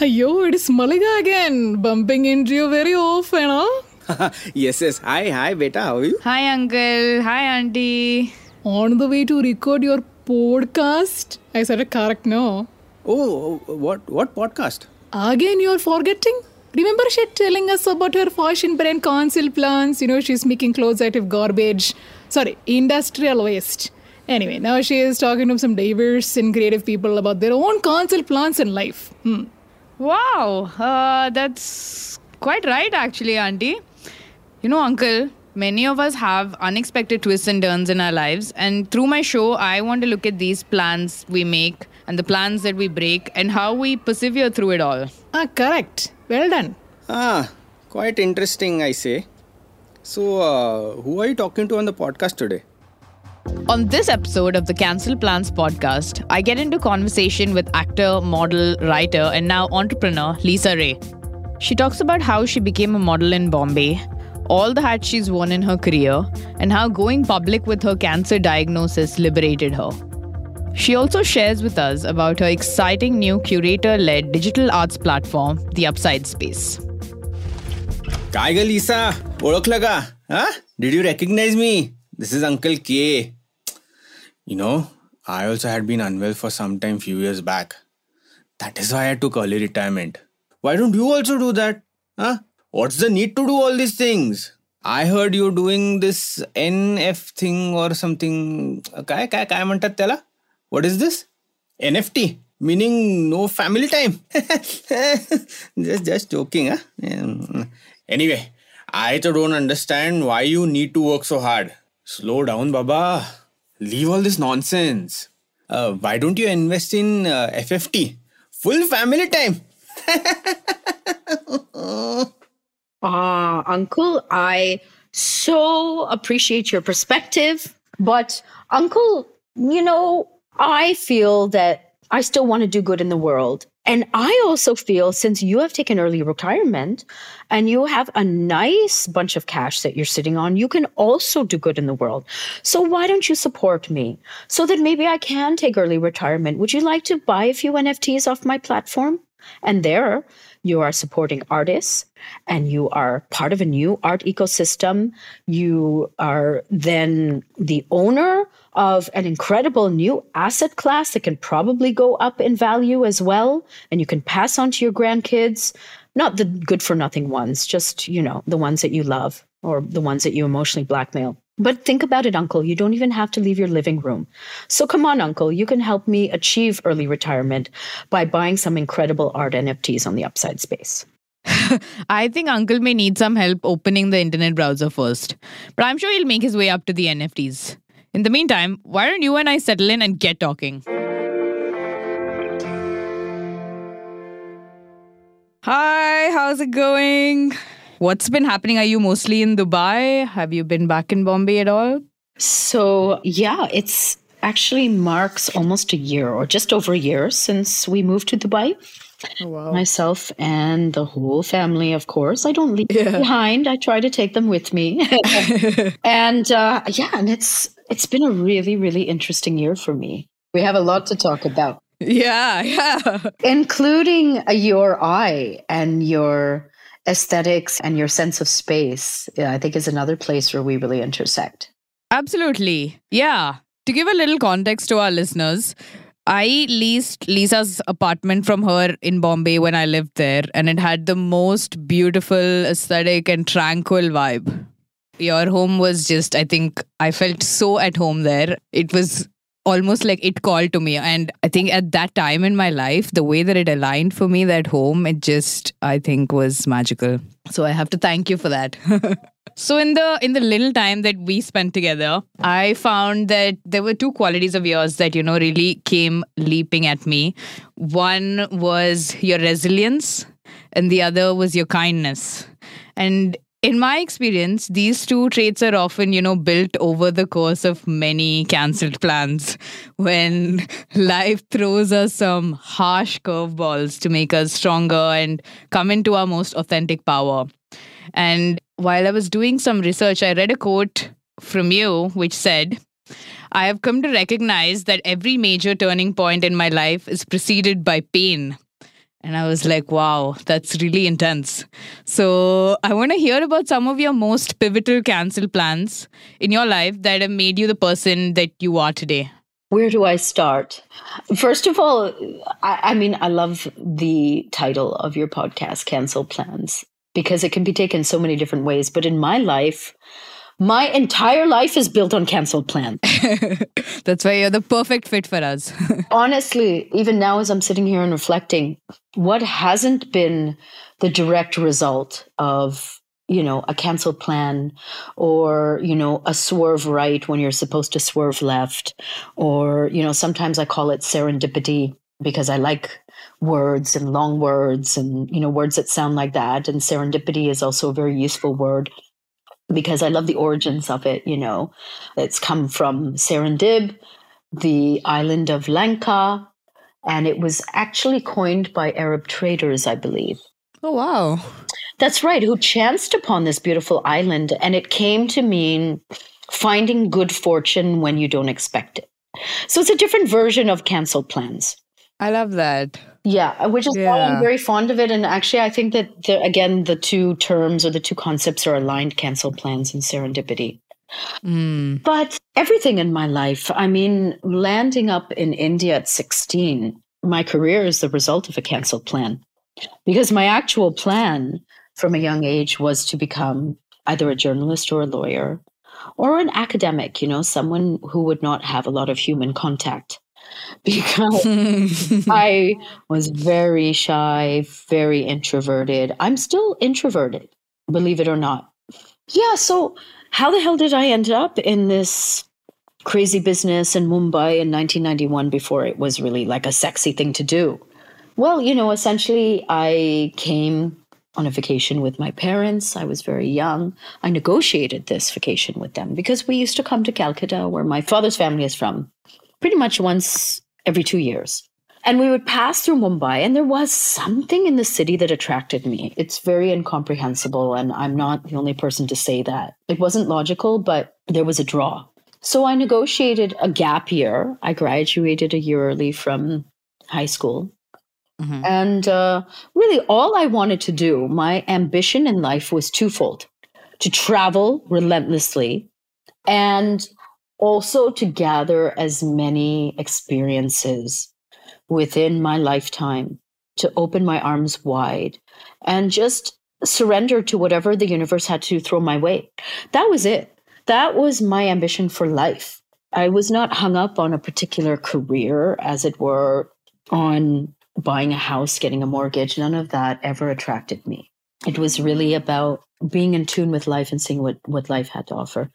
Yo, it is Mallika again, bumping into you very often, huh? yes, yes. Hi, hi, beta. How are you? Hi, uncle. Hi, auntie. On the way to record your podcast. I said it correct, no? Oh, what what podcast? Again, you're forgetting? Remember she telling us about her fashion brand council plans? You know, she's making clothes out of garbage. Sorry, industrial waste. Anyway, now she is talking to some diverse and creative people about their own council plans in life. Hmm. Wow, uh, that's quite right, actually, auntie. You know, uncle, many of us have unexpected twists and turns in our lives, and through my show, I want to look at these plans we make and the plans that we break and how we persevere through it all. Ah, correct. Well done. Ah, quite interesting, I say. So, uh, who are you talking to on the podcast today? On this episode of the Cancel Plans podcast, I get into conversation with actor, model, writer, and now entrepreneur Lisa Ray. She talks about how she became a model in Bombay, all the hats she's worn in her career, and how going public with her cancer diagnosis liberated her. She also shares with us about her exciting new curator led digital arts platform, The Upside Space. काय ग लिसा ओळखलं का हा did you recognise me this is uncle के you know I also had been unwell for some time few years back. That is why I took early retirement. Why don't you also do that? Huh? What's the need to do all these things? I heard you're doing this NF thing or something. काय काय काय म्हणतात त्याला What is this? NFT? Meaning no family time? just just joking, huh? Anyway, I too don't understand why you need to work so hard. Slow down, Baba. Leave all this nonsense. Uh, why don't you invest in uh, FFT? Full family time. Ah, Uncle, I so appreciate your perspective. But, Uncle, you know, I feel that I still want to do good in the world. And I also feel since you have taken early retirement and you have a nice bunch of cash that you're sitting on, you can also do good in the world. So why don't you support me so that maybe I can take early retirement? Would you like to buy a few NFTs off my platform? And there you are supporting artists and you are part of a new art ecosystem. You are then the owner of an incredible new asset class that can probably go up in value as well. And you can pass on to your grandkids, not the good for nothing ones, just, you know, the ones that you love or the ones that you emotionally blackmail. But think about it, Uncle. You don't even have to leave your living room. So come on, Uncle. You can help me achieve early retirement by buying some incredible art NFTs on the upside space. I think Uncle may need some help opening the internet browser first, but I'm sure he'll make his way up to the NFTs. In the meantime, why don't you and I settle in and get talking? Hi, how's it going? What's been happening? Are you mostly in Dubai? Have you been back in Bombay at all? So, yeah, it's actually marks almost a year or just over a year since we moved to Dubai. Oh, wow. Myself and the whole family, of course. I don't leave Yeah. behind. I try to take them with me. and uh, yeah, and it's it's been a really, really interesting year for me. We have a lot to talk about, Yeah, yeah. including uh, your eye and your aesthetics and your sense of space. Yeah, I think is another place where we really intersect. Absolutely. Yeah. To give a little context to our listeners, I leased Lisa's apartment from her in Bombay when I lived there, and it had the most beautiful aesthetic and tranquil vibe. Your home was just, I think, I felt so at home there. It was almost like it called to me. And I think at that time in my life, the way that it aligned for me, that home, it just, I think, was magical. So I have to thank you for that. So in the in the little time that we spent together, I found that there were two qualities of yours that you know really came leaping at me. One was your resilience and the other was your kindness. And in my experience, these two traits are often, you know, built over the course of many cancelled plans when life throws us some harsh curveballs to make us stronger and come into our most authentic power. And while I was doing some research, I read a quote from you which said, I have come to recognize that every major turning point in my life is preceded by pain. And I was like, wow, that's really intense. So I want to hear about some of your most pivotal cancel plans in your life that have made you the person that you are today. Where do I start? First of all, I, I mean, I love the title of your podcast, Cancel Plans, because it can be taken so many different ways. But in my life, my entire life is built on canceled plans. That's why you're the perfect fit for us. Honestly, even now as I'm sitting here and reflecting, what hasn't been the direct result of you know a canceled plan or you know a swerve right when you're supposed to swerve left or you know sometimes i call it serendipity because i like words and long words and you know words that sound like that and serendipity is also a very useful word because i love the origins of it you know it's come from serendib the island of lanka and it was actually coined by arab traders i believe oh wow that's right, who chanced upon this beautiful island, and it came to mean finding good fortune when you don't expect it. So it's a different version of canceled plans. I love that. Yeah, uh, which is why I'm very fond of it. And actually, I think that, the, again, the two terms or the two concepts are aligned canceled plans and serendipity. Mm. But everything in my life, I mean, landing up in India at 16, my career is the result of a canceled plan. Because my actual plan from a young age was to become either a journalist or a lawyer or an academic, you know, someone who would not have a lot of human contact. Because I was very shy, very introverted. I'm still introverted, believe it or not. Yeah, so how the hell did I end up in this crazy business in Mumbai in 1991 before it was really like a sexy thing to do? Well, you know, essentially, I came on a vacation with my parents. I was very young. I negotiated this vacation with them because we used to come to Calcutta, where my father's family is from, pretty much once every two years. And we would pass through Mumbai, and there was something in the city that attracted me. It's very incomprehensible, and I'm not the only person to say that. It wasn't logical, but there was a draw. So I negotiated a gap year. I graduated a year early from high school Mm-hmm. And uh, really, all I wanted to do, my ambition in life was twofold to travel relentlessly and also to gather as many experiences within my lifetime, to open my arms wide and just surrender to whatever the universe had to throw my way. That was it. That was my ambition for life. I was not hung up on a particular career, as it were, on buying a house, getting a mortgage, none of that ever attracted me. It was really about being in tune with life and seeing what, what life had to offer.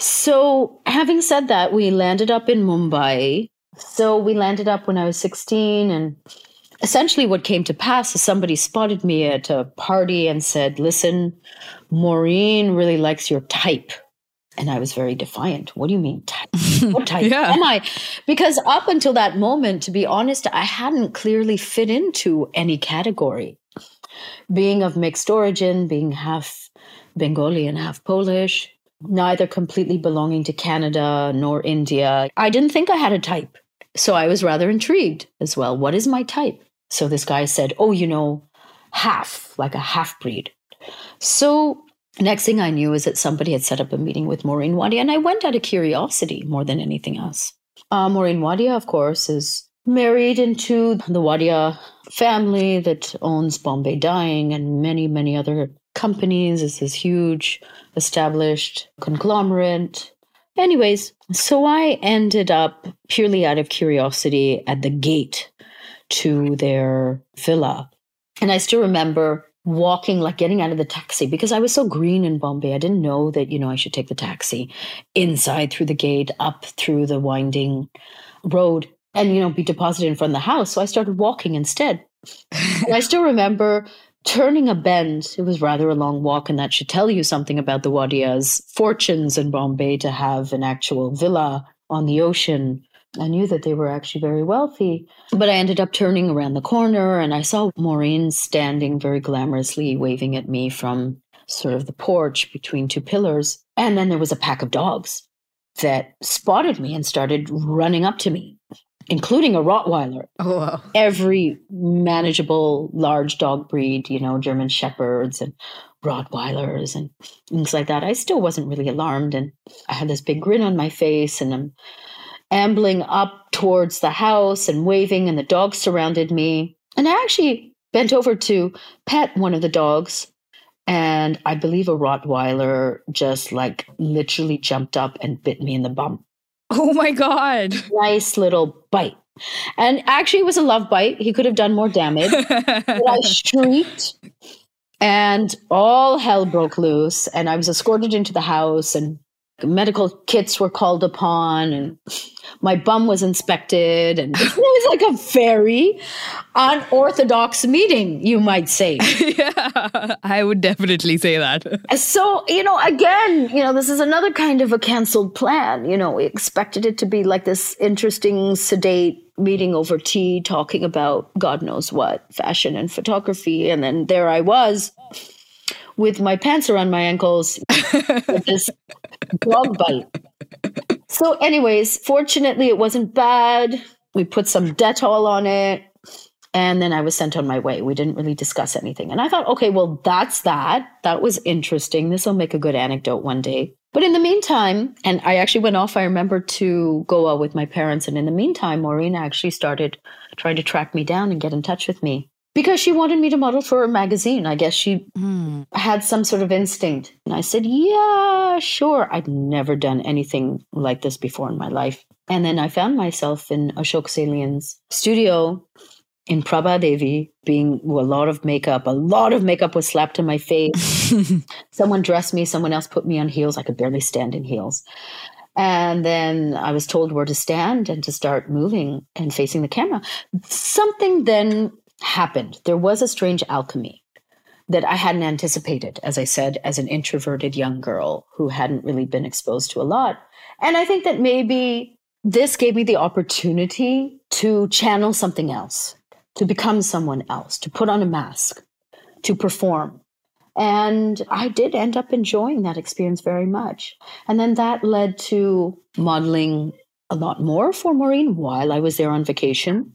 So, having said that, we landed up in Mumbai. So, we landed up when I was 16. And essentially, what came to pass is somebody spotted me at a party and said, Listen, Maureen really likes your type. And I was very defiant. What do you mean type? What type yeah. am I? Because up until that moment, to be honest, I hadn't clearly fit into any category. Being of mixed origin, being half Bengali and half Polish, neither completely belonging to Canada nor India, I didn't think I had a type. So I was rather intrigued as well. What is my type? So this guy said, Oh, you know, half, like a half breed. So Next thing I knew is that somebody had set up a meeting with Maureen Wadia, and I went out of curiosity more than anything else. Uh, Maureen Wadia, of course, is married into the Wadia family that owns Bombay Dyeing and many, many other companies. It's this huge established conglomerate. Anyways, so I ended up purely out of curiosity at the gate to their villa. And I still remember walking, like getting out of the taxi because I was so green in Bombay. I didn't know that, you know, I should take the taxi inside through the gate, up through the winding road and, you know, be deposited in front of the house. So I started walking instead. I still remember turning a bend. It was rather a long walk, and that should tell you something about the Wadia's fortunes in Bombay to have an actual villa on the ocean I knew that they were actually very wealthy, but I ended up turning around the corner and I saw Maureen standing very glamorously waving at me from sort of the porch between two pillars. And then there was a pack of dogs that spotted me and started running up to me. Including a Rottweiler. Oh, wow. Every manageable large dog breed, you know, German Shepherds and Rottweilers and things like that. I still wasn't really alarmed. And I had this big grin on my face and I'm ambling up towards the house and waving, and the dogs surrounded me. And I actually bent over to pet one of the dogs. And I believe a Rottweiler just like literally jumped up and bit me in the bum. Oh my God. Nice little bite. And actually, it was a love bite. He could have done more damage. but I shrieked and all hell broke loose. And I was escorted into the house, and medical kits were called upon, and my bum was inspected. And it was like a very unorthodox meeting, you might say. yeah, I would definitely say that. So, you know, again, you know, this is another kind of a canceled plan. You know, we expected it to be like this interesting, sedate meeting over tea, talking about God knows what, fashion and photography. And then there I was with my pants around my ankles with this dog bite. So, anyways, fortunately, it wasn't bad. We put some Dettol on it. And then I was sent on my way. We didn't really discuss anything. And I thought, okay, well, that's that. That was interesting. This will make a good anecdote one day. But in the meantime, and I actually went off, I remember to Goa with my parents. And in the meantime, Maureen actually started trying to track me down and get in touch with me because she wanted me to model for a magazine. I guess she Hmm. had some sort of instinct. And I said, yeah, sure. I'd never done anything like this before in my life. And then I found myself in Ashok Salian's studio in Prabha Devi, being a lot of makeup. A lot of makeup was slapped to my face. someone dressed me, someone else put me on heels. I could barely stand in heels. And then I was told where to stand and to start moving and facing the camera. Something then happened. There was a strange alchemy that I hadn't anticipated, as I said, as an introverted young girl who hadn't really been exposed to a lot. And I think that maybe this gave me the opportunity to channel something else, to become someone else, to put on a mask, to perform. And I did end up enjoying that experience very much. And then that led to modeling a lot more for Maureen while I was there on vacation,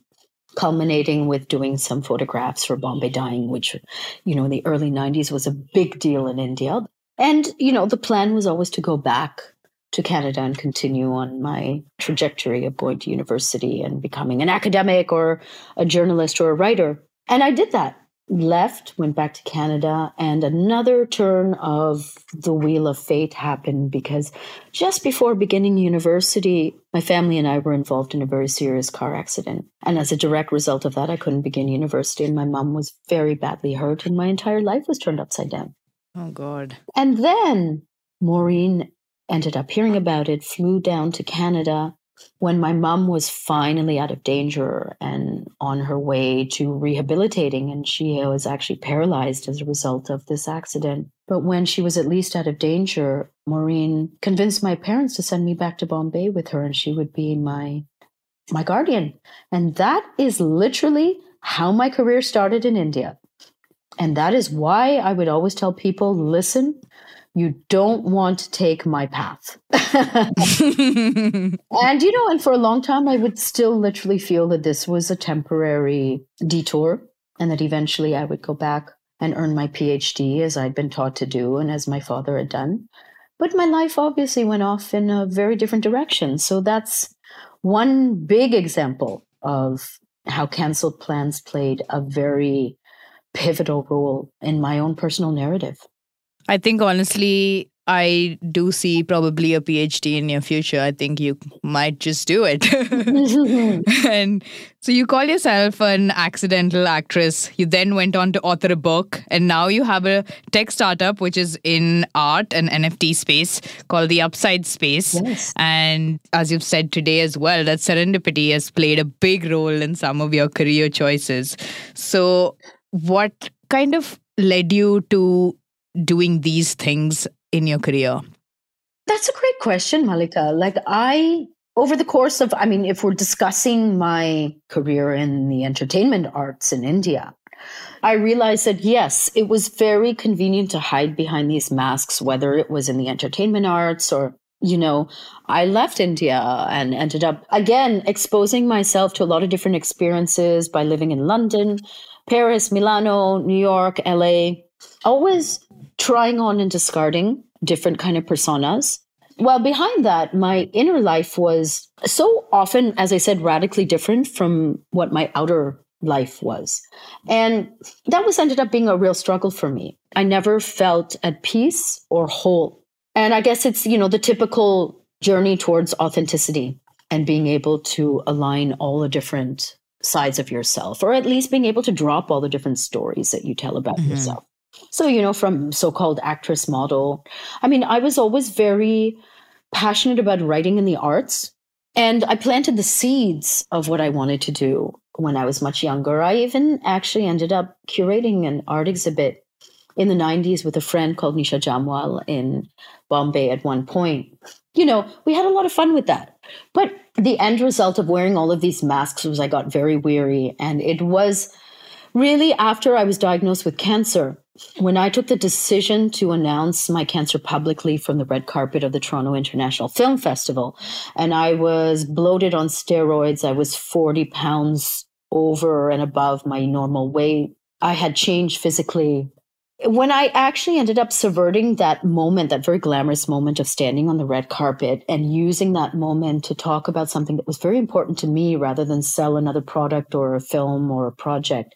culminating with doing some photographs for Bombay Dyeing, which, you know, in the early 90s was a big deal in India. And, you know, the plan was always to go back to Canada and continue on my trajectory of going to university and becoming an academic or a journalist or a writer. And I did that. Left, went back to Canada, and another turn of the wheel of fate happened because just before beginning university, my family and I were involved in a very serious car accident. And as a direct result of that, I couldn't begin university, and my mom was very badly hurt, and my entire life was turned upside down. Oh, God. And then Maureen ended up hearing about it, flew down to Canada when my mom was finally out of danger and on her way to rehabilitating. And she was actually paralyzed as a result of this accident. But when she was at least out of danger, Maureen convinced my parents to send me back to Bombay with her, and she would be my my guardian. And that is literally how my career started in India. And that is why I would always tell people listen, you don't want to take my path. and, you know, and for a long time, I would still literally feel that this was a temporary detour and that eventually I would go back and earn my PhD as I'd been taught to do and as my father had done. But my life obviously went off in a very different direction. So that's one big example of how canceled plans played a very pivotal role in my own personal narrative. I think honestly, I do see probably a PhD in your future. I think you might just do it. and so you call yourself an accidental actress. You then went on to author a book, and now you have a tech startup which is in art and NFT space called the Upside Space. Yes. And as you've said today as well, that serendipity has played a big role in some of your career choices. So, what kind of led you to doing these things in your career? That's a great question, Mallika. Like, I, over the course of, I mean, if we're discussing my career in the entertainment arts in India, I realized that yes, it was very convenient to hide behind these masks, whether it was in the entertainment arts or you know, I left India and ended up again exposing myself to a lot of different experiences by living in London, Paris, Milano, New York, LA, always trying on and discarding different kind of personas. Well, behind that, my inner life was so often, as I said, radically different from what my outer life was. And that was ended up being a real struggle for me. I never felt at peace or whole. And I guess it's, you know, the typical journey towards authenticity and being able to align all the different sides of yourself, or at least being able to drop all the different stories that you tell about mm-hmm. yourself. So, you know, from so called actress model, I mean, I was always very passionate about writing in the arts. And I planted the seeds of what I wanted to do when I was much younger. I even actually ended up curating an art exhibit in the 90s with a friend called Nisha Jamwal in Bombay at one point. You know, we had a lot of fun with that. But the end result of wearing all of these masks was I got very weary. And it was really after I was diagnosed with cancer when I took the decision to announce my cancer publicly from the red carpet of the Toronto International Film Festival, and I was bloated on steroids, I was 40 pounds over and above my normal weight. I had changed physically. When I actually ended up subverting that moment, that very glamorous moment of standing on the red carpet and using that moment to talk about something that was very important to me rather than sell another product or a film or a project,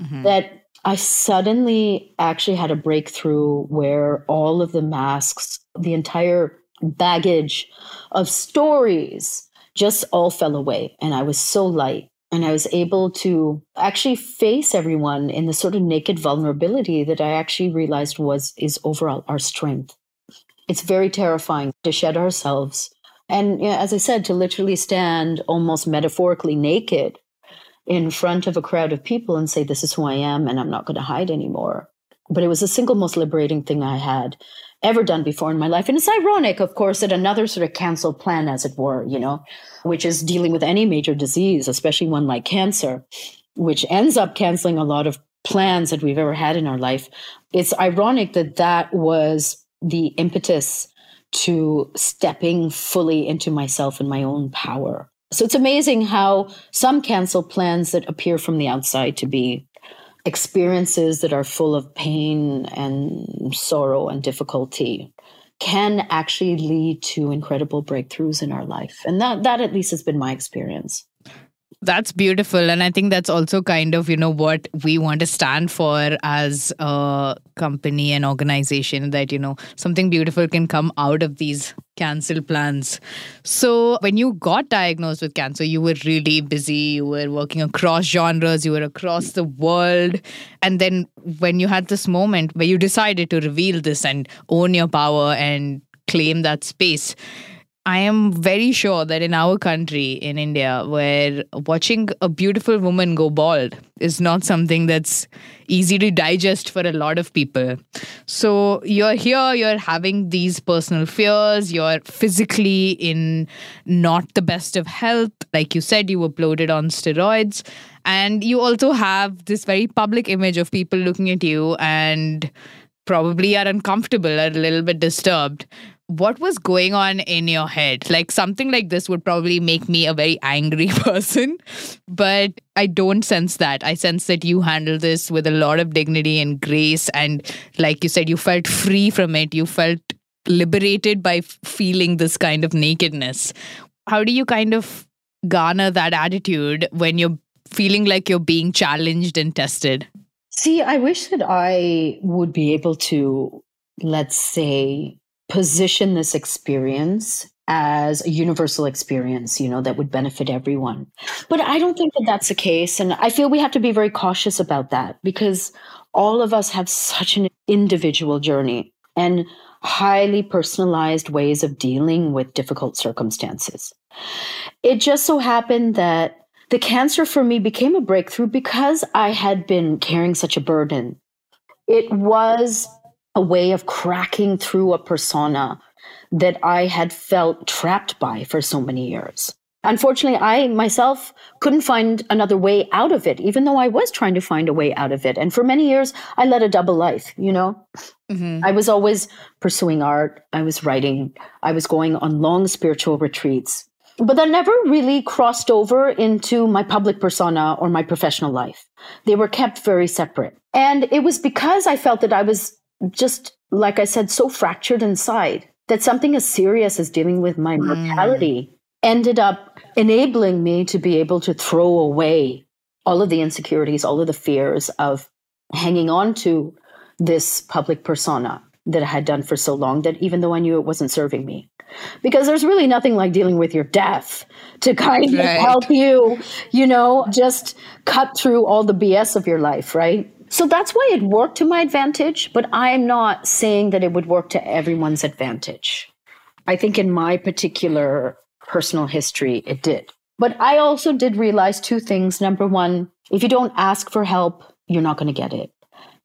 mm-hmm. that I suddenly actually had a breakthrough where all of the masks, the entire baggage of stories just all fell away. And I was so light. And I was able to actually face everyone in the sort of naked vulnerability that I actually realized was is overall our strength. It's very terrifying to shed ourselves. And you know, as I said, to literally stand almost metaphorically naked in front of a crowd of people and say, This is who I am, and I'm not going to hide anymore. But it was the single most liberating thing I had ever done before in my life. And it's ironic, of course, that another sort of cancel plan, as it were, you know, which is dealing with any major disease, especially one like cancer, which ends up canceling a lot of plans that we've ever had in our life. It's ironic that that was the impetus to stepping fully into myself and my own power. So it's amazing how some cancel plans that appear from the outside to be experiences that are full of pain and sorrow and difficulty can actually lead to incredible breakthroughs in our life. And that that at least has been my experience that's beautiful. And i think that's also kind of you know what we want to stand for as a company and organization that you know something beautiful can come out of these cancel plans. So when you got diagnosed with cancer you were really busy you were working across genres you were across the world. And then when you had this moment where you decided to reveal this and own your power and claim that space I am very sure that in our country, in India, where watching a beautiful woman go bald is not something that's easy to digest for a lot of people. So you're here, you're having these personal fears, you're physically in not the best of health. Like you said, you were bloated on steroids. And you also have this very public image of people looking at you and probably are uncomfortable, are a little bit disturbed what was going on in your head? Like something like this would probably make me a very angry person, but I don't sense that. I sense that you handle this with a lot of dignity and grace. And like you said, you felt free from it. You felt liberated by feeling this kind of nakedness. How do you kind of garner that attitude when you're feeling like you're being challenged and tested? See, I wish that I would be able to, let's say, position this experience as a universal experience, you know, that would benefit everyone. But I don't think that that's the case. And I feel we have to be very cautious about that because all of us have such an individual journey and highly personalized ways of dealing with difficult circumstances. It just so happened that the cancer for me became a breakthrough because I had been carrying such a burden. It was a way of cracking through a persona that I had felt trapped by for so many years. unfortunately, I myself couldn't find another way out of it, even though I was trying to find a way out of it. And for many years, I led a double life, you know? Mhm. I was always pursuing art, I was writing, I was going on long spiritual retreats. But that never really crossed over into my public persona or my professional life. They were kept very separate. And it was because I felt that I was just, like I said, so fractured inside that something as serious as dealing with my hmm. mortality ended up enabling me to be able to throw away all of the insecurities, all of the fears of hanging on to this public persona that I had done for so long that even though I knew it wasn't serving me. Because there's really nothing like dealing with your death to kind of help you, you know, just cut through all the BS of your life, right? So that's why it worked to my advantage, but I'm not saying that it would work to everyone's advantage. I think in my particular personal history, it did. But I also did realize two things. Number one, if you don't ask for help, you're not going to get it.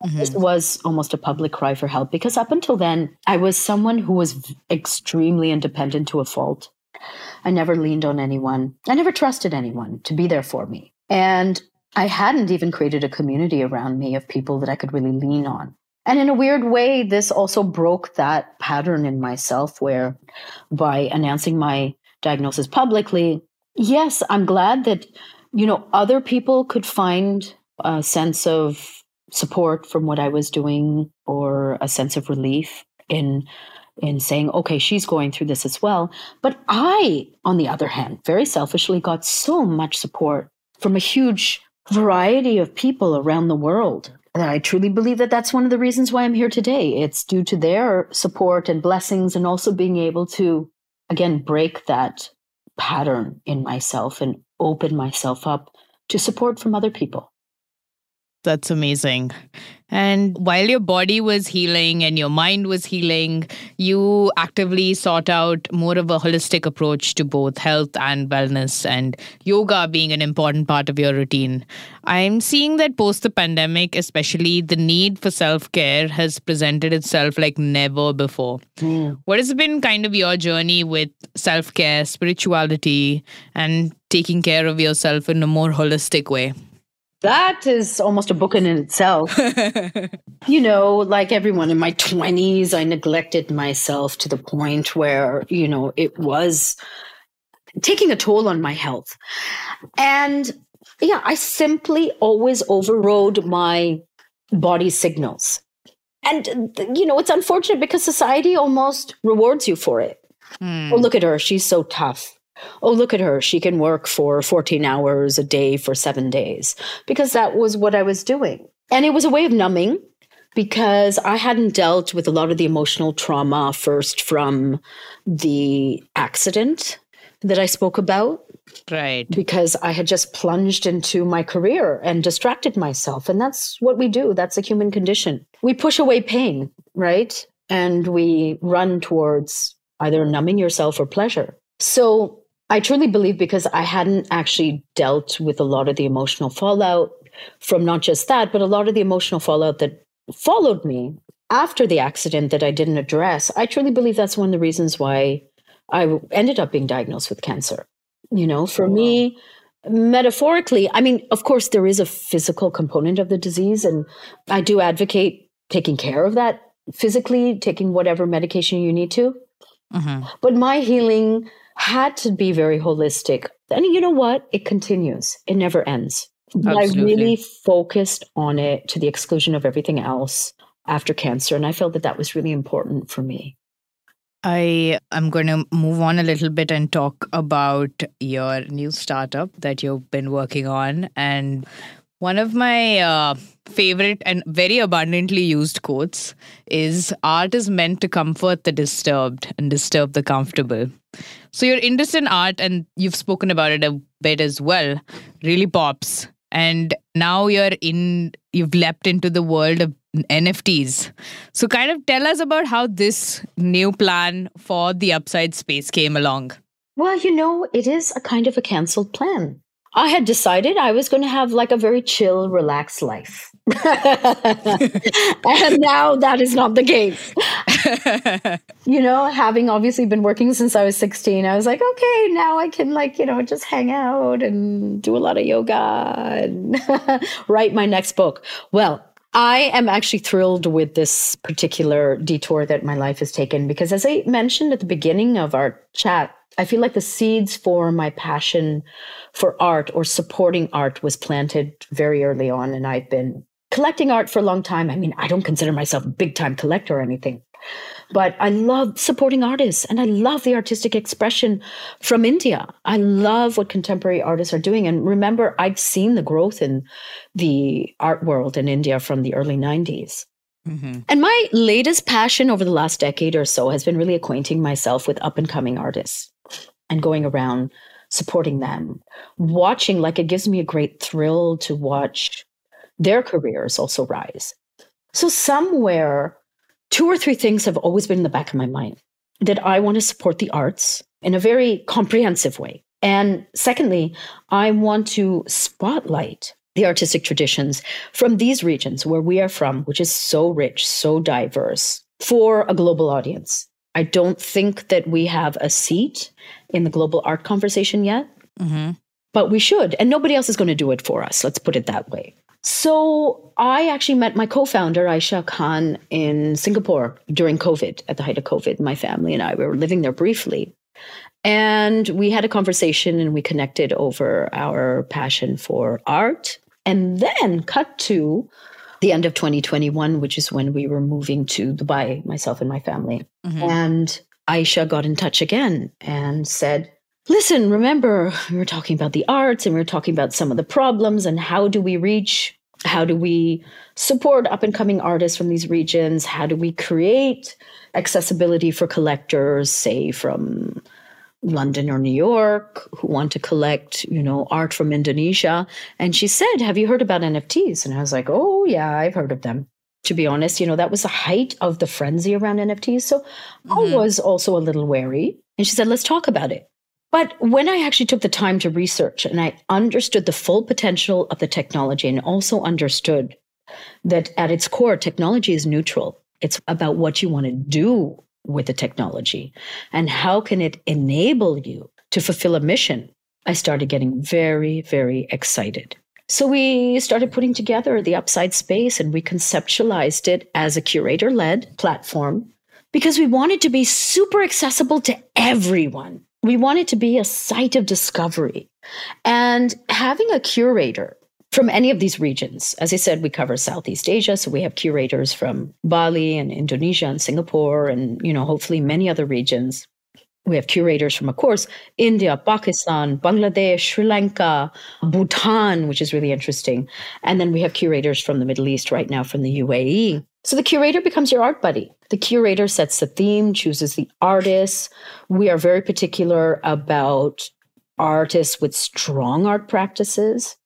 Mm-hmm. This was almost a public cry for help because up until then, I was someone who was extremely independent to a fault. I never leaned on anyone. I never trusted anyone to be there for me. And I hadn't even created a community around me of people that I could really lean on. And in a weird way, this also broke that pattern in myself where by announcing my diagnosis publicly, yes, I'm glad that, you know, other people could find a sense of support from what I was doing or a sense of relief in in saying, okay, she's going through this as well. But I, on the other hand, very selfishly got so much support from a huge variety of people around the world. And I truly believe that that's one of the reasons why I'm here today. It's due to their support and blessings, and also being able to, again, break that pattern in myself and open myself up to support from other people. That's amazing. And while your body was healing and your mind was healing, you actively sought out more of a holistic approach to both health and wellness, and yoga being an important part of your routine. I'm seeing that post the pandemic, especially, the need for self care has presented itself like never before. Hmm. What has been kind of your journey with self care, spirituality, and taking care of yourself in a more holistic way? That is almost a book in itself. you know, like everyone in my 20s, I neglected myself to the point where, you know, it was taking a toll on my health. And yeah, I simply always overrode my body signals. And, you know, it's unfortunate because society almost rewards you for it. Hmm. Oh, look at her. She's so tough. Oh, look at her. She can work for 14 hours a day for seven days because that was what I was doing. And it was a way of numbing because I hadn't dealt with a lot of the emotional trauma first from the accident that I spoke about Right. because I had just plunged into my career and distracted myself. And that's what we do. That's a human condition. We push away pain, right? And we run towards either numbing yourself or pleasure. So I truly believe because I hadn't actually dealt with a lot of the emotional fallout from not just that, but a lot of the emotional fallout that followed me after the accident that I didn't address. I truly believe that's one of the reasons why I ended up being diagnosed with cancer. You know, for oh, me, metaphorically, I mean, of course, there is a physical component of the disease, and I do advocate taking care of that physically, taking whatever medication you need to. Mhm. But my healing had to be very holistic. And you know what? It continues, it never ends. But I really focused on it to the exclusion of everything else after cancer. And I felt that that was really important for me. I am going to move on a little bit and talk about your new startup that you've been working on. And one of my uh, favorite and very abundantly used quotes is art is meant to comfort the disturbed and disturb the comfortable. So, your interest in art, and you've spoken about it a bit as well, really pops. And now you're in, you've leapt into the world of NFTs. So, kind of tell us about how this new plan for the upside space came along. Well, you know, it is a kind of a canceled plan. I had decided I was going to have like a very chill, relaxed life. and now that is not the case. you know, having obviously been working since I was 16, I was like, okay, now I can like, you know, just hang out and do a lot of yoga and write my next book. Well, I am actually thrilled with this particular detour that my life has taken because, as I mentioned at the beginning of our chat, I feel like the seeds for my passion for art or supporting art was planted very early on. And I've been collecting art for a long time. I mean, I don't consider myself a big time collector or anything, but I love supporting artists and I love the artistic expression from India. I love what contemporary artists are doing. And remember, I've seen the growth in the art world in India from the early 90s. Mm-hmm. And my latest passion over the last decade or so has been really acquainting myself with up and coming artists and going around supporting them, watching, like it gives me a great thrill to watch their careers also rise. So, somewhere two or three things have always been in the back of my mind that I want to support the arts in a very comprehensive way. And secondly, I want to spotlight the artistic traditions from these regions where we are from, which is so rich, so diverse, for a global audience. I don't think that we have a seat in the global art conversation yet, mm-hmm. but we should. And nobody else is going to do it for us. Let's put it that way. So I actually met my co-founder Aisha Khan in Singapore during COVID, at the height of COVID. My family and I we were living there briefly. And we had a conversation and we connected over our passion for art. And then cut to the end of 2021, which is when we were moving to Dubai, myself and my family. Mm-hmm. And Aisha got in touch again and said, Listen, remember, we were talking about the arts and we were talking about some of the problems and how do we reach, how do we support up and coming artists from these regions? How do we create accessibility for collectors, say from London or New York, who want to collect, you know, art from Indonesia? And she said, Have you heard about NFTs? And I was like, Oh, yeah, I've heard of them to be honest. You know, that was the height of the frenzy around NFTs. So mm-hmm. I was also a little wary. And she said, let's talk about it. But when I actually took the time to research and I understood the full potential of the technology and also understood that at its core, technology is neutral. It's about what you want to do with the technology and how can it enable you to fulfill a mission. I started getting very, very excited. So we started putting together the Upside Space and we conceptualized it as a curator led platform because we wanted to be super accessible to everyone we want it to be a site of discovery. And having a curator from any of these regions, as I said, we cover Southeast Asia, so we have curators from Bali and Indonesia and Singapore, and you know, hopefully many other regions. We have curators from, of course, India, Pakistan, Bangladesh, Sri Lanka, Bhutan, which is really interesting. And then we have curators from the Middle East right now from the UAE. So the curator becomes your art buddy. The curator sets the theme, chooses the artists. We are very particular about artists with strong art practices.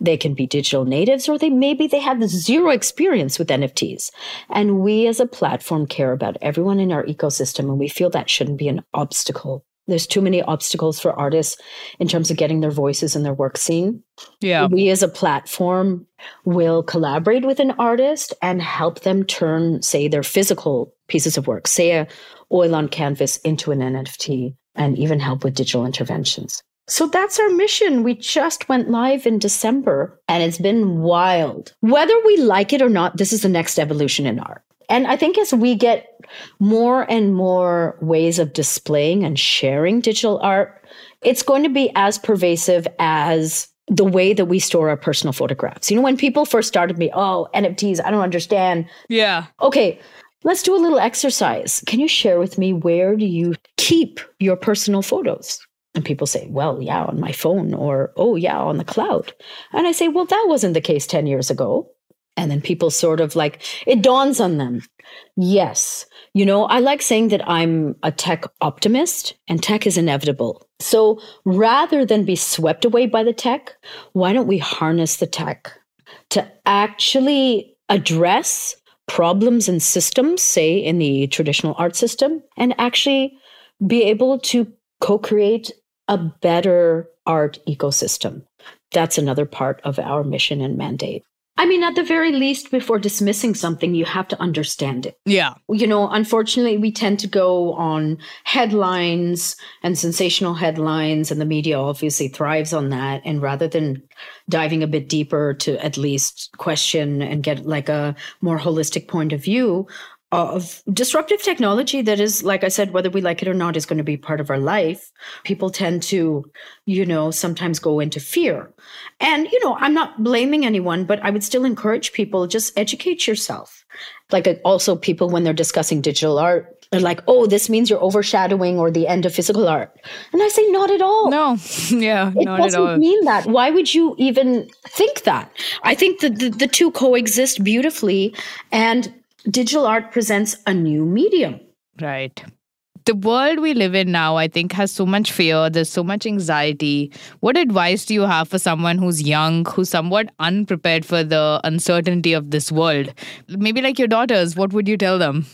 They can be digital natives or they maybe they have zero experience with NFTs. And we as a platform care about everyone in our ecosystem and we feel that shouldn't be an obstacle there's too many obstacles for artists in terms of getting their voices and their work seen. Yeah. We as a platform will collaborate with an artist and help them turn, say, their physical pieces of work, say a oil on canvas into an NFT and even help with digital interventions. So that's our mission. We just went live in December and it's been wild. Whether we like it or not, this is the next evolution in art. And I think as we get more and more ways of displaying and sharing digital art, it's going to be as pervasive as the way that we store our personal photographs. You know, when people first started me, oh, NFTs, I don't understand. Yeah. Okay, let's do a little exercise. Can you share with me where do you keep your personal photos? And people say, well, yeah, on my phone, or oh, yeah, on the cloud. And I say, well, that wasn't the case 10 years ago. And then people sort of like, it dawns on them. Yes. You know, I like saying that I'm a tech optimist and tech is inevitable. So rather than be swept away by the tech, why don't we harness the tech to actually address problems and systems, say in the traditional art system, and actually be able to co create a better art ecosystem? that's another part of our mission and mandate. I mean, at the very least, before dismissing something, you have to understand it. Yeah. You know, unfortunately, we tend to go on headlines and sensational headlines, and the media obviously thrives on that. And rather than diving a bit deeper to at least question and get like a more holistic point of view, of disruptive technology that is, like I said, whether we like it or not, is going to be part of our life. People tend to, you know, sometimes go into fear. And, you know, I'm not blaming anyone, but I would still encourage people just educate yourself. Like uh, also people when they're discussing digital art, they're like, oh, this means you're overshadowing or the end of physical art. And I say, not at all. No. yeah. It not doesn't all. mean that. Why would you even think that? I think that the, the two coexist beautifully. And digital art presents a new medium. Right. The world we live in now, I think, has so much fear. There's so much anxiety. What advice do you have for someone who's young, who's somewhat unprepared for the uncertainty of this world? Maybe like your daughters, what would you tell them?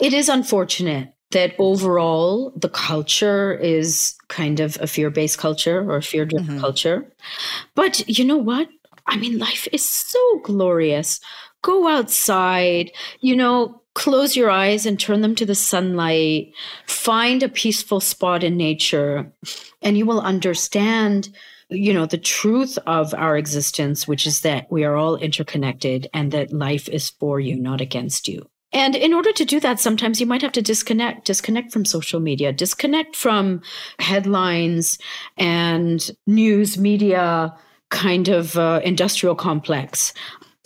It is unfortunate that overall the culture is kind of a fear based culture or fear driven mm-hmm. culture. But you know what? I mean, life is so glorious. Go outside, you know, close your eyes and turn them to the sunlight. Find a peaceful spot in nature, and you will understand you know the truth of our existence which is that we are all interconnected and that life is for you not against you and in order to do that sometimes you might have to disconnect disconnect from social media disconnect from headlines and news media kind of uh, industrial complex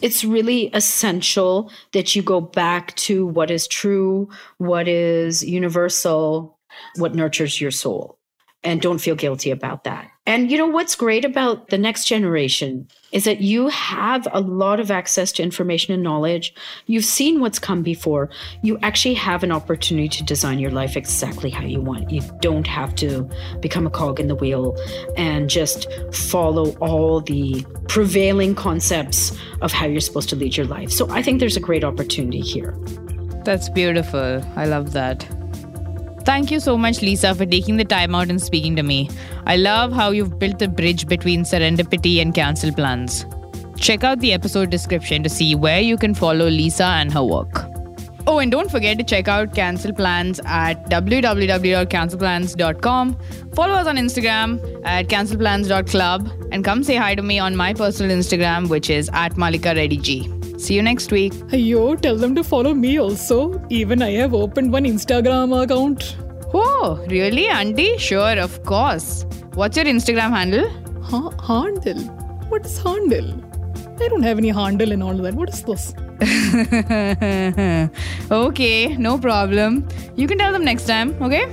it's really essential that you go back to what is true what is universal what nurtures your soul and don't feel guilty about that. And you know what's great about the next generation is that you have a lot of access to information and knowledge. You've seen what's come before. You actually have an opportunity to design your life exactly how you want. You don't have to become a cog in the wheel and just follow all the prevailing concepts of how you're supposed to lead your life. So I think there's a great opportunity here. That's beautiful. I love that. Thank you so much, Lisa, for taking the time out and speaking to me. I love how you've built a bridge between serendipity and cancel plans. Check out the episode description to see where you can follow Lisa and her work. Oh, and don't forget to check out Cancelled Plans at www.cancelledplans.com. Follow us on Instagram at cancelledplans.club and come say hi to me on my personal Instagram, which is at Mallika Reddy G. See you next week. Yo, tell them to follow me also. Even I have opened one Instagram account. Oh, really, Auntie? Sure, of course. What's your Instagram handle? Ha- handle? What is handle? I don't have any handle and all that. What is this? okay, no problem. You can tell them next time, okay?